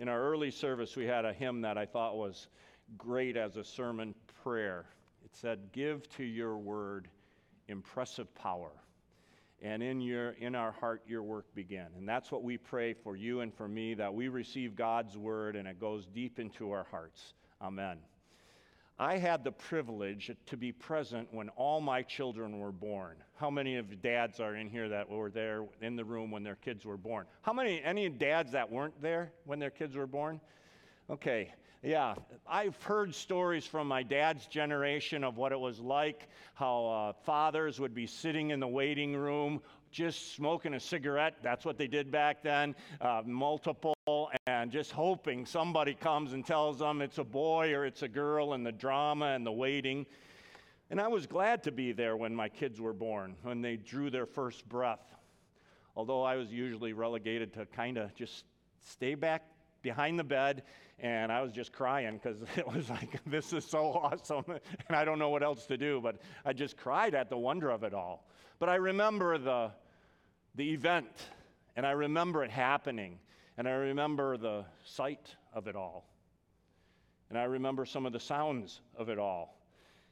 In our early service, we had a hymn that I thought was great as a sermon prayer. It said, Give to your word impressive power, and in, your, in our heart your work begin. And that's what we pray for you and for me, that we receive God's word and it goes deep into our hearts. Amen. I had the privilege to be present when all my children were born. How many of the dads are in here that were there in the room when their kids were born? How many any dads that weren't there when their kids were born? Okay. Yeah, I've heard stories from my dad's generation of what it was like, how uh, fathers would be sitting in the waiting room just smoking a cigarette. That's what they did back then, uh, multiple, and just hoping somebody comes and tells them it's a boy or it's a girl, and the drama and the waiting. And I was glad to be there when my kids were born, when they drew their first breath. Although I was usually relegated to kind of just stay back behind the bed, and I was just crying because it was like, this is so awesome, and I don't know what else to do. But I just cried at the wonder of it all. But I remember the, the event, and I remember it happening, and I remember the sight of it all. And I remember some of the sounds of it all.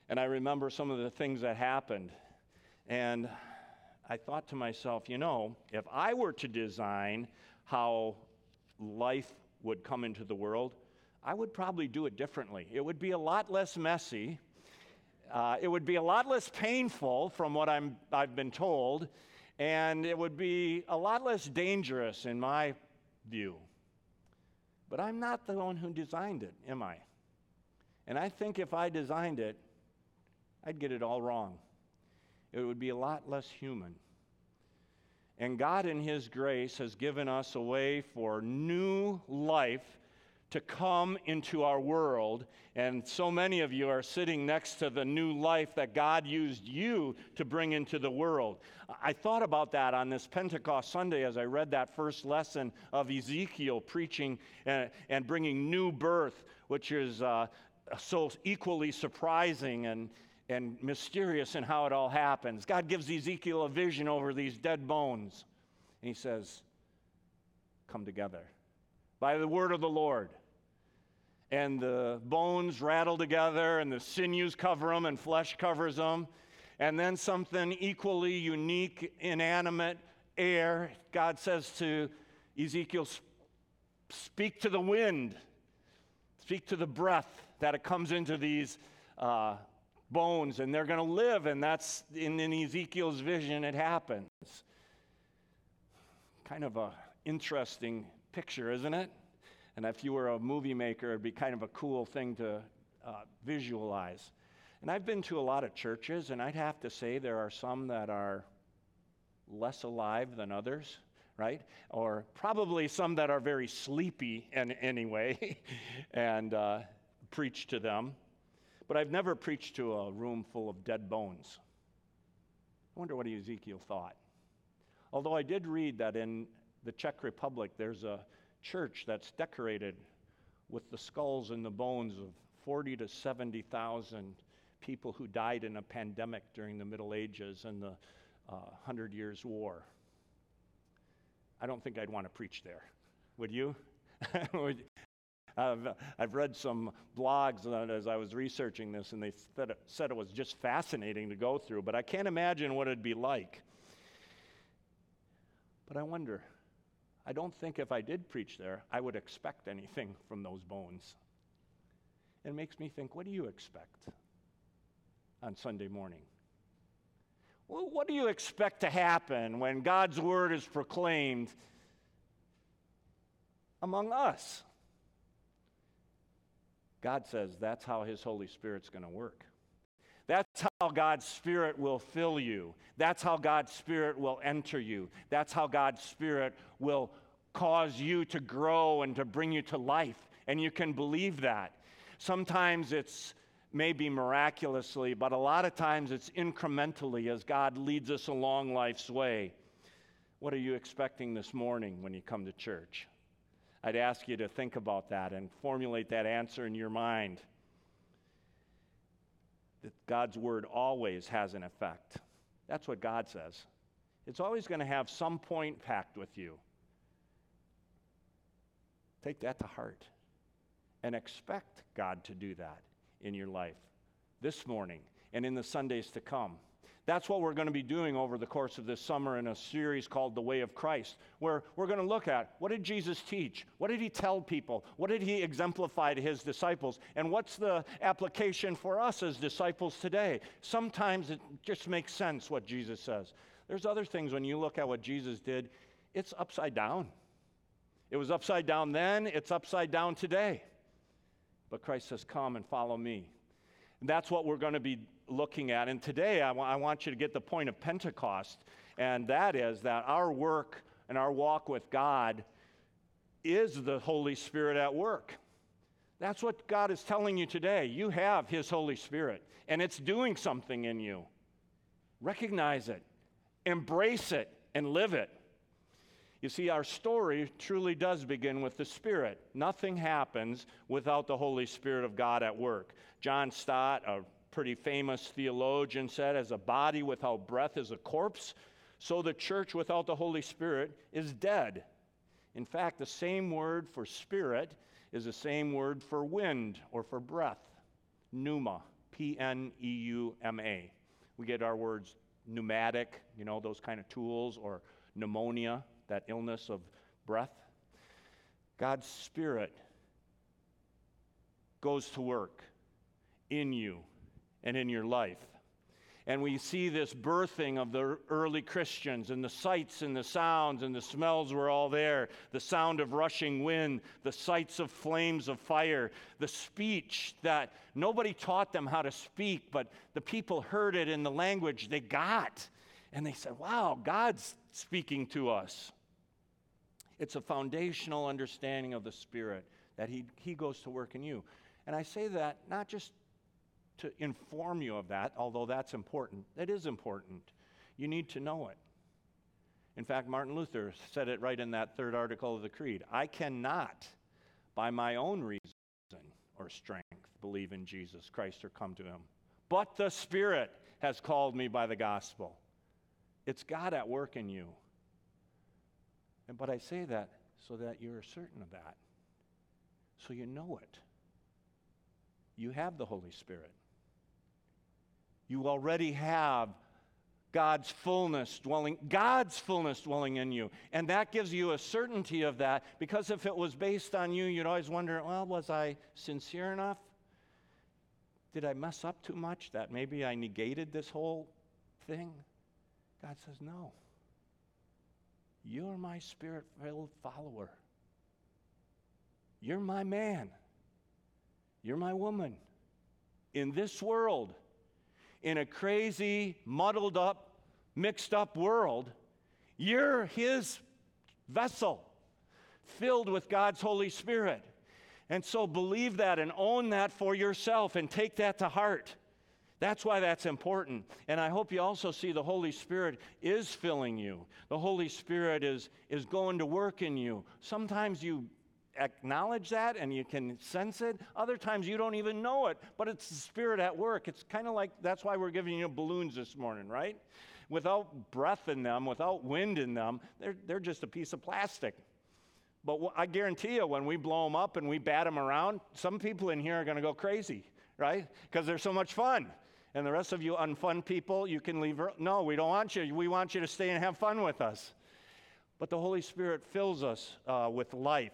And I remember some of the things that happened. And I thought to myself, you know, if I were to design how life would come into the world, I would probably do it differently. It would be a lot less messy. Uh, it would be a lot less painful from what I'm, I've been told, and it would be a lot less dangerous in my view. But I'm not the one who designed it, am I? And I think if I designed it, I'd get it all wrong. It would be a lot less human. And God, in His grace, has given us a way for new life to come into our world. And so many of you are sitting next to the new life that God used you to bring into the world. I thought about that on this Pentecost Sunday as I read that first lesson of Ezekiel preaching and, and bringing new birth, which is uh, so equally surprising and, and mysterious in how it all happens. God gives Ezekiel a vision over these dead bones, and he says, Come together by the word of the Lord. And the bones rattle together, and the sinews cover them, and flesh covers them. And then something equally unique, inanimate, air. God says to Ezekiel, Speak to the wind, speak to the breath that it comes into these uh, bones, and they're going to live. And that's in, in Ezekiel's vision, it happens. Kind of a interesting picture, isn't it? And if you were a movie maker, it'd be kind of a cool thing to uh, visualize. And I've been to a lot of churches, and I'd have to say there are some that are less alive than others, right? Or probably some that are very sleepy in anyway, and uh, preach to them. But I've never preached to a room full of dead bones. I wonder what Ezekiel thought. Although I did read that in the Czech Republic, there's a church that's decorated with the skulls and the bones of 40 to 70,000 people who died in a pandemic during the Middle Ages and the uh, Hundred Years' War. I don't think I'd want to preach there. Would you? I've, I've read some blogs as I was researching this, and they said it, said it was just fascinating to go through, but I can't imagine what it'd be like. But I wonder I don't think if I did preach there, I would expect anything from those bones. It makes me think, what do you expect on Sunday morning? Well, what do you expect to happen when God's word is proclaimed among us? God says that's how His Holy Spirit's going to work. That's how God's Spirit will fill you. That's how God's Spirit will enter you. That's how God's Spirit will cause you to grow and to bring you to life. And you can believe that. Sometimes it's maybe miraculously, but a lot of times it's incrementally as God leads us along life's way. What are you expecting this morning when you come to church? I'd ask you to think about that and formulate that answer in your mind that God's word always has an effect. That's what God says. It's always going to have some point packed with you. Take that to heart and expect God to do that in your life this morning and in the Sundays to come. That's what we're going to be doing over the course of this summer in a series called The Way of Christ, where we're going to look at what did Jesus teach? What did he tell people? What did he exemplify to his disciples? And what's the application for us as disciples today? Sometimes it just makes sense what Jesus says. There's other things when you look at what Jesus did, it's upside down. It was upside down then, it's upside down today. But Christ says, Come and follow me. And that's what we're going to be looking at. And today, I, w- I want you to get the point of Pentecost, and that is that our work and our walk with God is the Holy Spirit at work. That's what God is telling you today. You have His Holy Spirit, and it's doing something in you. Recognize it, embrace it, and live it. You see, our story truly does begin with the Spirit. Nothing happens without the Holy Spirit of God at work. John Stott, a pretty famous theologian, said, As a body without breath is a corpse, so the church without the Holy Spirit is dead. In fact, the same word for spirit is the same word for wind or for breath pneuma, P N E U M A. We get our words pneumatic, you know, those kind of tools, or pneumonia that illness of breath. God's Spirit goes to work in you and in your life. And we see this birthing of the early Christians, and the sights and the sounds and the smells were all there the sound of rushing wind, the sights of flames of fire, the speech that nobody taught them how to speak, but the people heard it in the language they got. And they said, Wow, God's speaking to us. It's a foundational understanding of the Spirit that he, he goes to work in you. And I say that not just to inform you of that, although that's important. It is important. You need to know it. In fact, Martin Luther said it right in that third article of the Creed I cannot, by my own reason or strength, believe in Jesus Christ or come to him. But the Spirit has called me by the gospel. It's God at work in you. And, but I say that so that you're certain of that, so you know it. You have the Holy Spirit. You already have God's fullness dwelling, God's fullness dwelling in you. And that gives you a certainty of that because if it was based on you, you'd always wonder, well, was I sincere enough? Did I mess up too much that maybe I negated this whole thing? God says, no. You're my spirit filled follower. You're my man. You're my woman. In this world, in a crazy, muddled up, mixed up world, you're his vessel filled with God's Holy Spirit. And so believe that and own that for yourself and take that to heart. That's why that's important. And I hope you also see the Holy Spirit is filling you. The Holy Spirit is, is going to work in you. Sometimes you acknowledge that and you can sense it. Other times you don't even know it, but it's the Spirit at work. It's kind of like that's why we're giving you balloons this morning, right? Without breath in them, without wind in them, they're, they're just a piece of plastic. But I guarantee you, when we blow them up and we bat them around, some people in here are going to go crazy, right? Because they're so much fun. And the rest of you unfun people, you can leave. No, we don't want you. We want you to stay and have fun with us. But the Holy Spirit fills us uh, with life.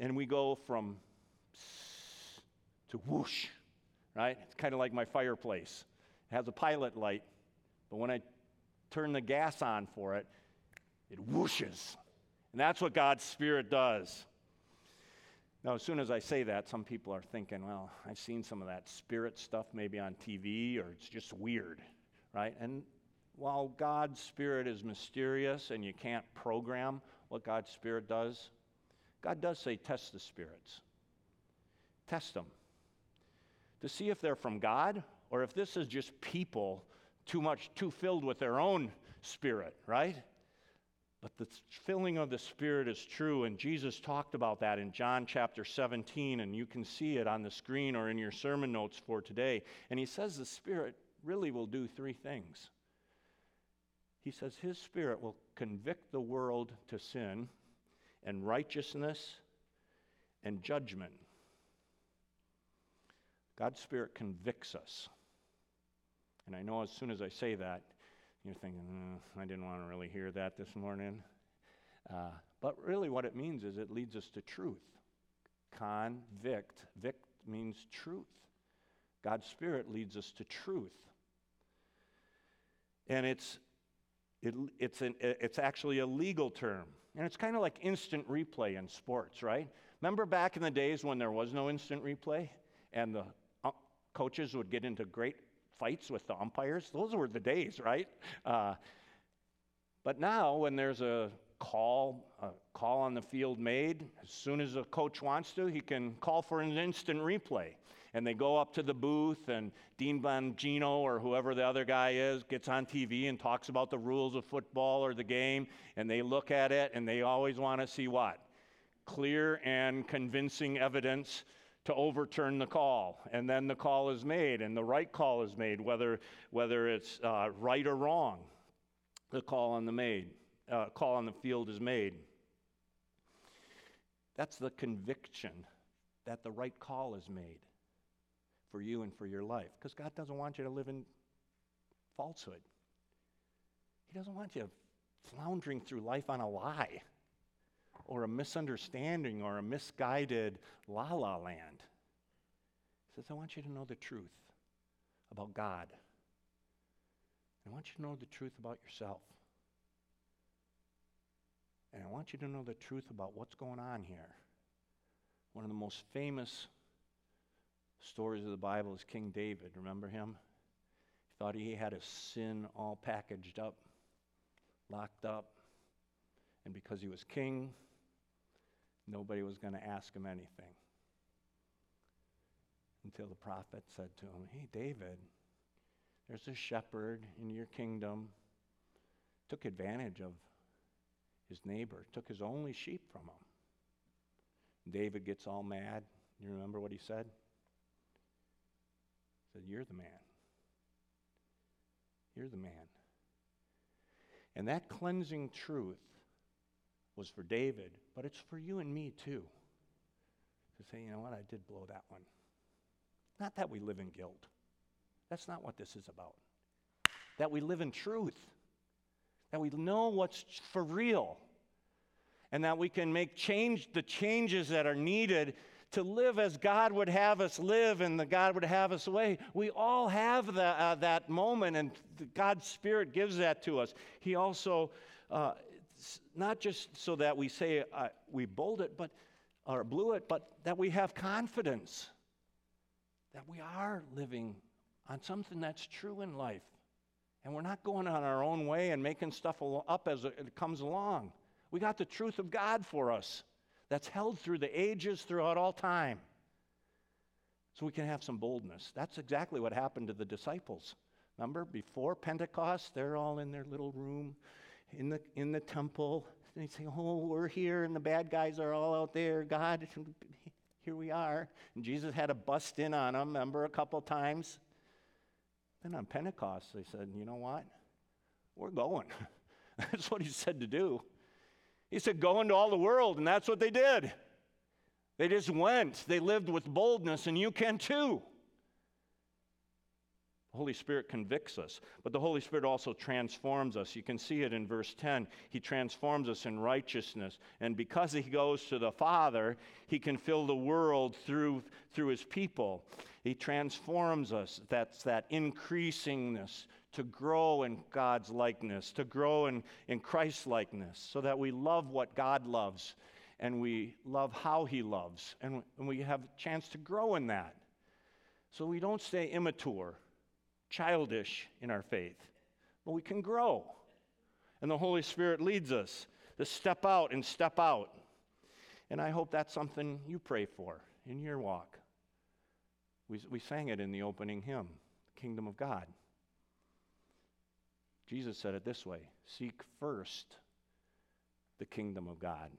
And we go from to whoosh, right? It's kind of like my fireplace. It has a pilot light, but when I turn the gas on for it, it whooshes. And that's what God's Spirit does. Now, as soon as I say that, some people are thinking, well, I've seen some of that spirit stuff maybe on TV, or it's just weird, right? And while God's Spirit is mysterious and you can't program what God's Spirit does, God does say, test the spirits. Test them to see if they're from God or if this is just people too much, too filled with their own spirit, right? But the filling of the Spirit is true, and Jesus talked about that in John chapter 17, and you can see it on the screen or in your sermon notes for today. And he says the Spirit really will do three things. He says his Spirit will convict the world to sin and righteousness and judgment. God's Spirit convicts us. And I know as soon as I say that, you're thinking, mm, I didn't want to really hear that this morning. Uh, but really, what it means is it leads us to truth. Convict. Vict means truth. God's Spirit leads us to truth. And it's, it, it's, an, it's actually a legal term. And it's kind of like instant replay in sports, right? Remember back in the days when there was no instant replay and the uh, coaches would get into great fights with the umpires? Those were the days, right? Uh, but now, when there's a call, a call on the field made, as soon as a coach wants to, he can call for an instant replay and they go up to the booth, and Dean Blandino or whoever the other guy is gets on TV and talks about the rules of football or the game, and they look at it, and they always want to see what? Clear and convincing evidence to overturn the call. And then the call is made, and the right call is made, whether, whether it's uh, right or wrong. The call on the made, uh, call on the field is made. That's the conviction that the right call is made for you and for your life. Because God doesn't want you to live in falsehood, He doesn't want you floundering through life on a lie or a misunderstanding or a misguided la la land. He says, I want you to know the truth about God. I want you to know the truth about yourself. And I want you to know the truth about what's going on here. One of the most famous stories of the Bible is King David. Remember him? He thought he had his sin all packaged up, locked up. And because he was king, nobody was going to ask him anything. Until the prophet said to him, Hey, David, there's a shepherd in your kingdom. Took advantage of his neighbor, took his only sheep from him. David gets all mad. You remember what he said? You're the man. You're the man. And that cleansing truth was for David, but it's for you and me too. To say, you know what, I did blow that one. Not that we live in guilt. That's not what this is about. That we live in truth. That we know what's for real. And that we can make change the changes that are needed to live as God would have us live and the God would have us way. We all have the, uh, that moment, and God's Spirit gives that to us. He also, uh, not just so that we say uh, we bold it, but or blew it, but that we have confidence that we are living on something that's true in life. And we're not going on our own way and making stuff up as it comes along. We got the truth of God for us that's held through the ages, throughout all time. So we can have some boldness. That's exactly what happened to the disciples. Remember, before Pentecost, they're all in their little room in the, in the temple. They say, Oh, we're here, and the bad guys are all out there. God, here we are. And Jesus had to bust in on them, remember, a couple times. Then on Pentecost, they said, You know what? We're going. That's what he said to do. He said, Go into all the world, and that's what they did. They just went. They lived with boldness, and you can too. The Holy Spirit convicts us, but the Holy Spirit also transforms us. You can see it in verse 10. He transforms us in righteousness. And because He goes to the Father, He can fill the world through, through His people. He transforms us. That's that increasingness to grow in God's likeness, to grow in, in Christ's likeness, so that we love what God loves and we love how He loves, and, and we have a chance to grow in that. So we don't stay immature, childish in our faith, but we can grow. And the Holy Spirit leads us to step out and step out. And I hope that's something you pray for in your walk. We, we sang it in the opening hymn, Kingdom of God. Jesus said it this way Seek first the kingdom of God.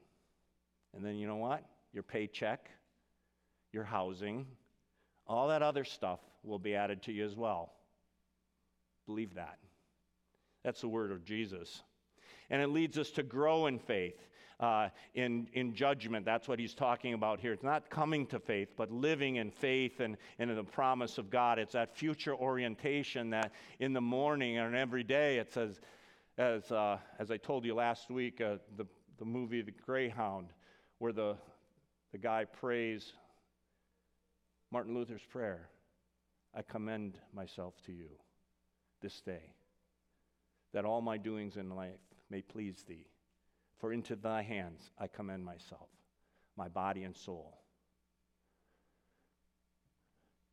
And then you know what? Your paycheck, your housing, all that other stuff will be added to you as well. Believe that. That's the word of Jesus. And it leads us to grow in faith. uh, in, in judgment. That's what he's talking about here. It's not coming to faith, but living in faith and, and in the promise of God. It's that future orientation that in the morning and every day it says, as, uh, as I told you last week, uh, the, the movie The Greyhound, where the, the guy prays Martin Luther's prayer I commend myself to you this day, that all my doings in life may please thee. For into thy hands I commend myself, my body and soul.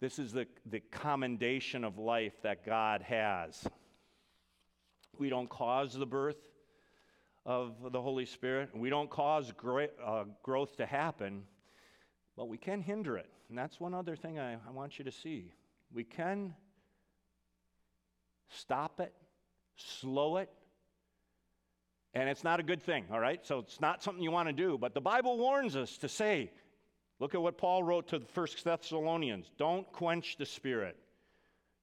This is the, the commendation of life that God has. We don't cause the birth of the Holy Spirit, we don't cause uh, growth to happen, but we can hinder it. And that's one other thing I, I want you to see. We can stop it, slow it, and it's not a good thing, all right? So it's not something you want to do. But the Bible warns us to say, look at what Paul wrote to the first Thessalonians don't quench the spirit.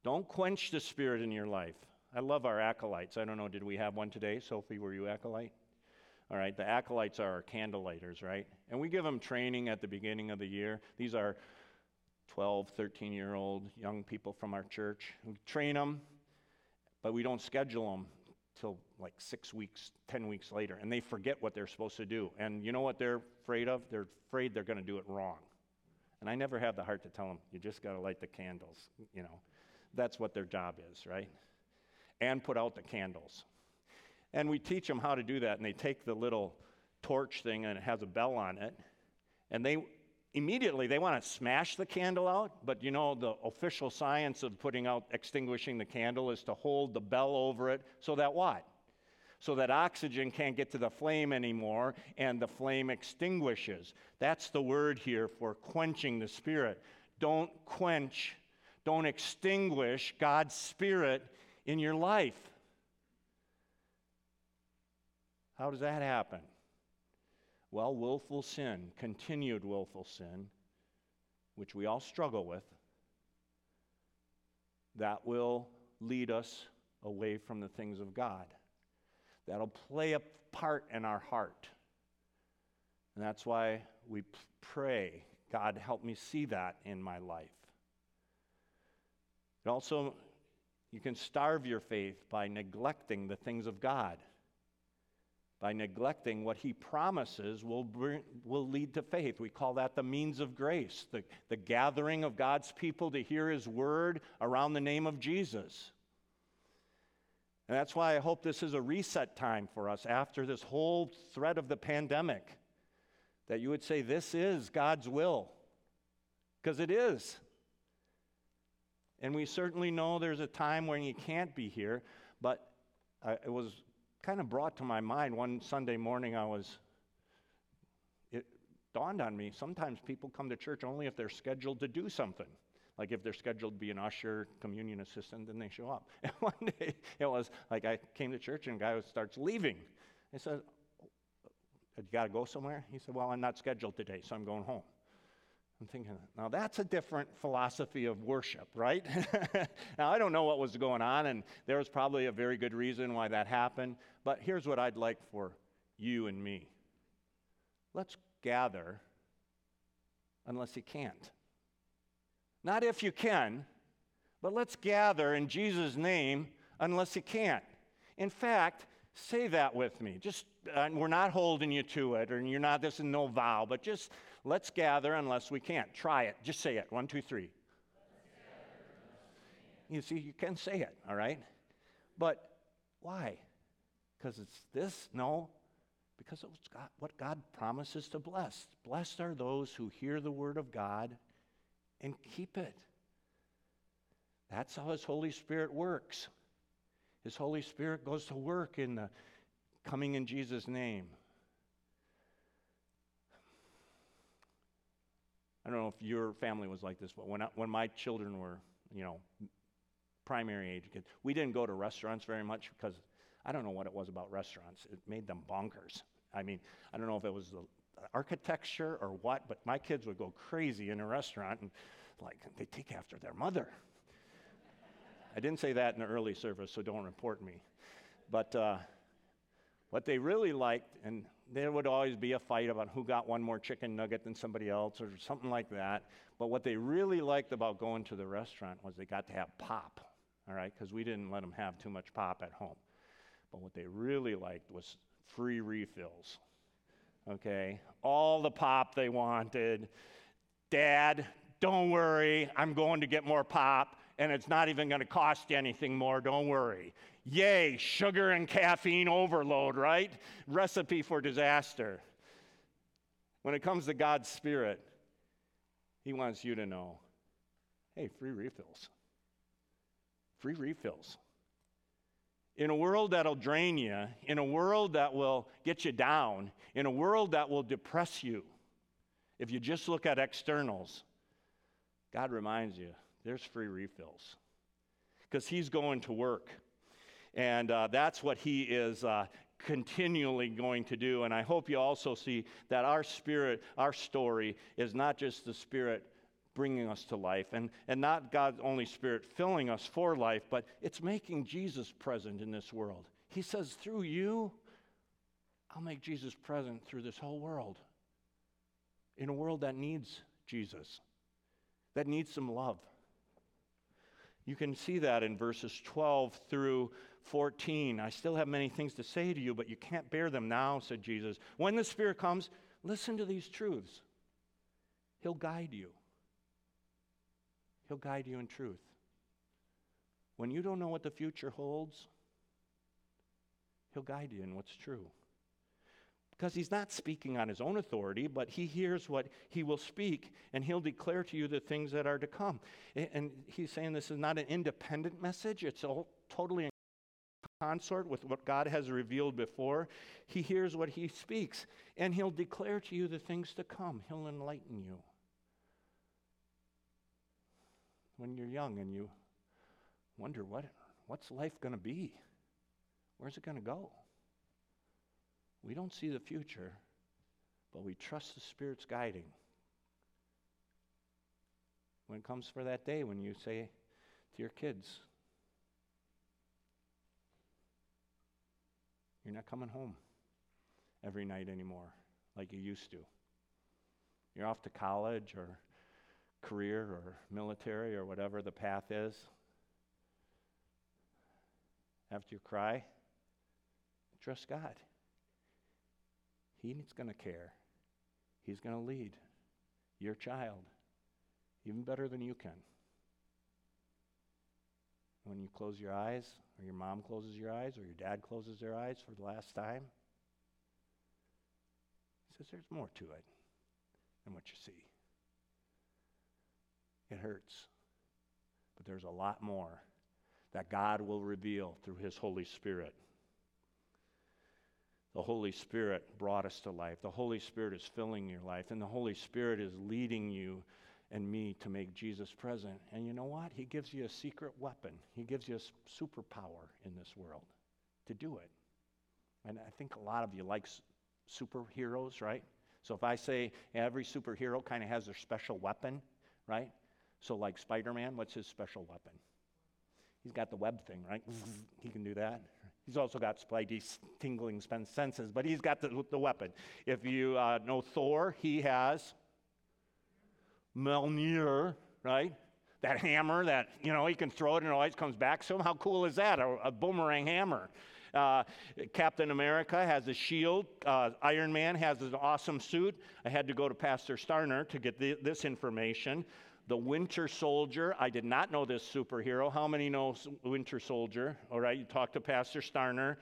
Don't quench the spirit in your life. I love our acolytes. I don't know, did we have one today? Sophie, were you acolyte? All right, the acolytes are our candlelighters, right? And we give them training at the beginning of the year. These are 12, 13 year old young people from our church. We train them, but we don't schedule them till like six weeks, 10 weeks later, and they forget what they're supposed to do. And you know what they're afraid of? They're afraid they're going to do it wrong. And I never have the heart to tell them, you just got to light the candles. You know, that's what their job is, right? And put out the candles. And we teach them how to do that, and they take the little torch thing and it has a bell on it, and they immediately they want to smash the candle out, but you know, the official science of putting out, extinguishing the candle is to hold the bell over it so that what? So that oxygen can't get to the flame anymore and the flame extinguishes. That's the word here for quenching the spirit. Don't quench, don't extinguish God's spirit in your life. How does that happen? Well, willful sin, continued willful sin, which we all struggle with, that will lead us away from the things of God. That'll play a part in our heart. And that's why we pray, God, help me see that in my life. It also, you can starve your faith by neglecting the things of God by neglecting what he promises will, bring, will lead to faith. We call that the means of grace, the, the gathering of God's people to hear his word around the name of Jesus. And that's why I hope this is a reset time for us after this whole threat of the pandemic. That you would say, This is God's will. Because it is. And we certainly know there's a time when you can't be here, but I, it was kind of brought to my mind one Sunday morning. I was, it dawned on me sometimes people come to church only if they're scheduled to do something. Like if they're scheduled to be an usher, communion assistant, then they show up. And one day it was like I came to church and a guy starts leaving. I said, oh, You got to go somewhere? He said, Well, I'm not scheduled today, so I'm going home. I'm thinking, now that's a different philosophy of worship, right? now, I don't know what was going on, and there was probably a very good reason why that happened, but here's what I'd like for you and me let's gather unless you can't. Not if you can, but let's gather in Jesus' name unless you can't. In fact, say that with me. Just, uh, we're not holding you to it, or you're not, this is no vow, but just Let's gather unless we can't. Try it. Just say it. One, two, three. You see, you can say it, all right? But why? Because it's this? No. Because it's God, what God promises to bless. Blessed are those who hear the word of God and keep it. That's how His Holy Spirit works. His Holy Spirit goes to work in the coming in Jesus' name. I don't know if your family was like this, but when, I, when my children were, you know, primary age kids, we didn't go to restaurants very much because I don't know what it was about restaurants. It made them bonkers. I mean, I don't know if it was the architecture or what, but my kids would go crazy in a restaurant and like they take after their mother. I didn't say that in the early service, so don't report me. But uh, what they really liked, and there would always be a fight about who got one more chicken nugget than somebody else or something like that. But what they really liked about going to the restaurant was they got to have pop, all right, because we didn't let them have too much pop at home. But what they really liked was free refills, okay? All the pop they wanted. Dad, don't worry, I'm going to get more pop, and it's not even going to cost you anything more, don't worry. Yay, sugar and caffeine overload, right? Recipe for disaster. When it comes to God's Spirit, He wants you to know hey, free refills. Free refills. In a world that'll drain you, in a world that will get you down, in a world that will depress you, if you just look at externals, God reminds you there's free refills because He's going to work. And uh, that's what He is uh, continually going to do. And I hope you also see that our spirit, our story, is not just the Spirit bringing us to life and, and not God's only Spirit filling us for life, but it's making Jesus present in this world. He says, through you, I'll make Jesus present through this whole world. In a world that needs Jesus, that needs some love. You can see that in verses 12 through 14. I still have many things to say to you, but you can't bear them now, said Jesus. When the Spirit comes, listen to these truths. He'll guide you. He'll guide you in truth. When you don't know what the future holds, He'll guide you in what's true. Because He's not speaking on His own authority, but He hears what He will speak, and He'll declare to you the things that are to come. And He's saying this is not an independent message, it's all totally in consort with what God has revealed before. He hears what He speaks, and He'll declare to you the things to come, He'll enlighten you when you're young and you wonder what, what's life going to be? Where's it going to go? We don't see the future, but we trust the Spirit's guiding. When it comes for that day when you say to your kids, You're not coming home every night anymore like you used to. You're off to college or career or military or whatever the path is. After you cry, trust God. He's going to care. He's going to lead your child even better than you can. When you close your eyes, or your mom closes your eyes, or your dad closes their eyes for the last time, he says there's more to it than what you see. It hurts. But there's a lot more that God will reveal through His Holy Spirit. The Holy Spirit brought us to life. The Holy Spirit is filling your life, and the Holy Spirit is leading you and me to make Jesus present. And you know what? He gives you a secret weapon, He gives you a superpower in this world to do it. And I think a lot of you like superheroes, right? So if I say every superhero kind of has their special weapon, right? So, like Spider Man, what's his special weapon? He's got the web thing, right? he can do that. He's also got spidey tingling senses, but he's got the, the weapon. If you uh, know Thor, he has Mjolnir, right? That hammer that, you know, he can throw it and it always comes back. So, how cool is that? A, a boomerang hammer. Uh, Captain America has a shield. Uh, Iron Man has an awesome suit. I had to go to Pastor Starner to get the, this information. The Winter Soldier, I did not know this superhero. How many know Winter Soldier? All right, you talk to Pastor Starner.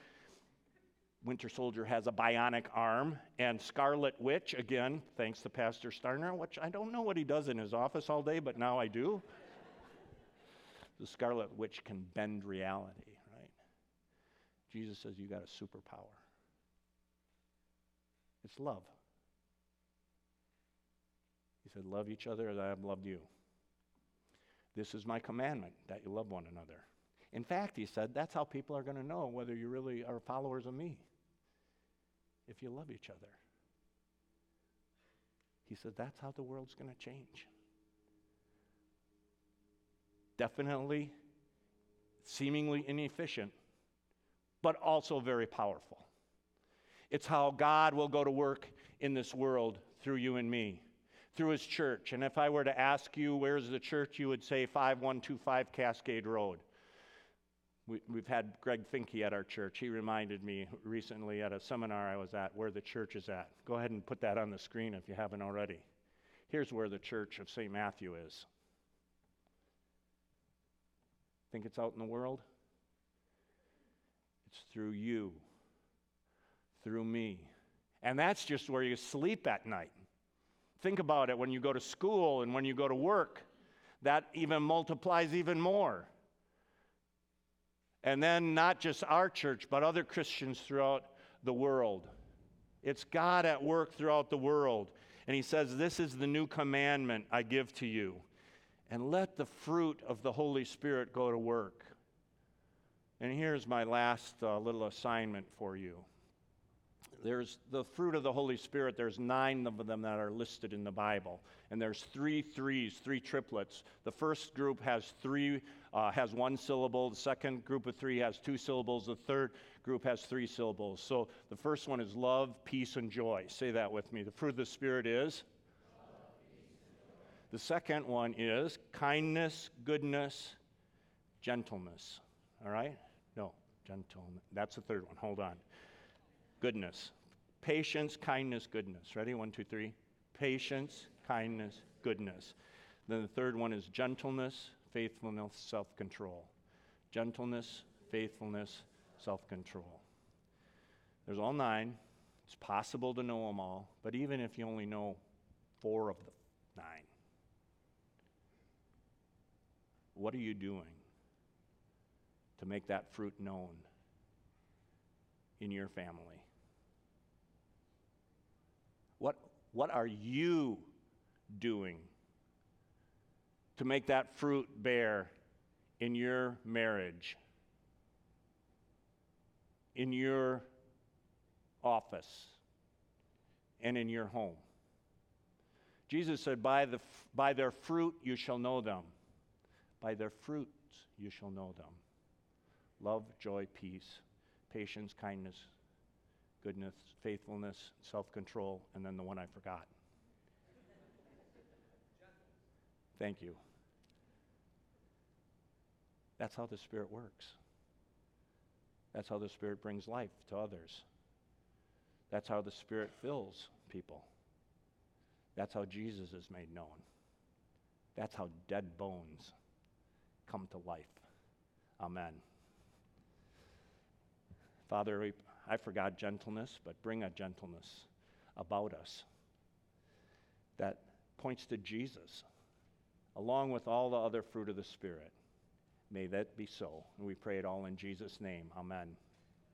Winter Soldier has a bionic arm. And Scarlet Witch, again, thanks to Pastor Starner, which I don't know what he does in his office all day, but now I do. the Scarlet Witch can bend reality, right? Jesus says you got a superpower. It's love. He said, Love each other as I have loved you. This is my commandment that you love one another. In fact, he said, that's how people are going to know whether you really are followers of me. If you love each other. He said, that's how the world's going to change. Definitely, seemingly inefficient, but also very powerful. It's how God will go to work in this world through you and me, through His church. And if I were to ask you, where's the church, you would say 5125 Cascade Road. We, have had Greg Finke at our church. He reminded me recently at a seminar I was at where the church is at. Go ahead and put that on the screen if you haven't already. Here's where the church of St. Matthew is. Think it's out in the world? It's through you, through me. And that's just where you sleep at night. Think about it when you go to school and when you go to work. That even multiplies even more. And then not just our church, but other Christians throughout the world. It's God at work throughout the world. And he says, This is the new commandment I give to you. And let the fruit of the Holy Spirit go to work. And here's my last uh, little assignment for you. There's the fruit of the Holy Spirit, there's nine of them that are listed in the Bible. And there's three threes, three triplets. The first group has three, uh, has one syllable. The second group of three has two syllables. The third group has three syllables. So the first one is love, peace, and joy. Say that with me. The fruit of the Spirit is? The second one is kindness, goodness, gentleness. All right? No, gentleness. That's the third one. Hold on goodness. Patience, kindness, goodness. Ready? One, two, three. Patience, kindness, goodness. Then the third one is gentleness, faithfulness, self control. Gentleness, faithfulness, self control. There's all nine. It's possible to know them all, but even if you only know four of the nine, what are you doing to make that fruit known in your family? What, what are you doing to make that fruit bear in your marriage, in your office, and in your home? Jesus said, by, the, by their fruit you shall know them. By their fruits you shall know them. Love, joy, peace, patience, kindness, goodness, faithfulness, self control, and then the one I forgot. Thank you. That's how the Spirit works. That's how the Spirit brings life to others. That's how the Spirit fills people. That's how Jesus is made known. That's how dead bones come to life. Amen. Father, we I forgot gentleness, but bring a gentleness about us that points to Jesus, along with all the other fruit of the Spirit. May that be so. And we pray it all in Jesus' name. Amen.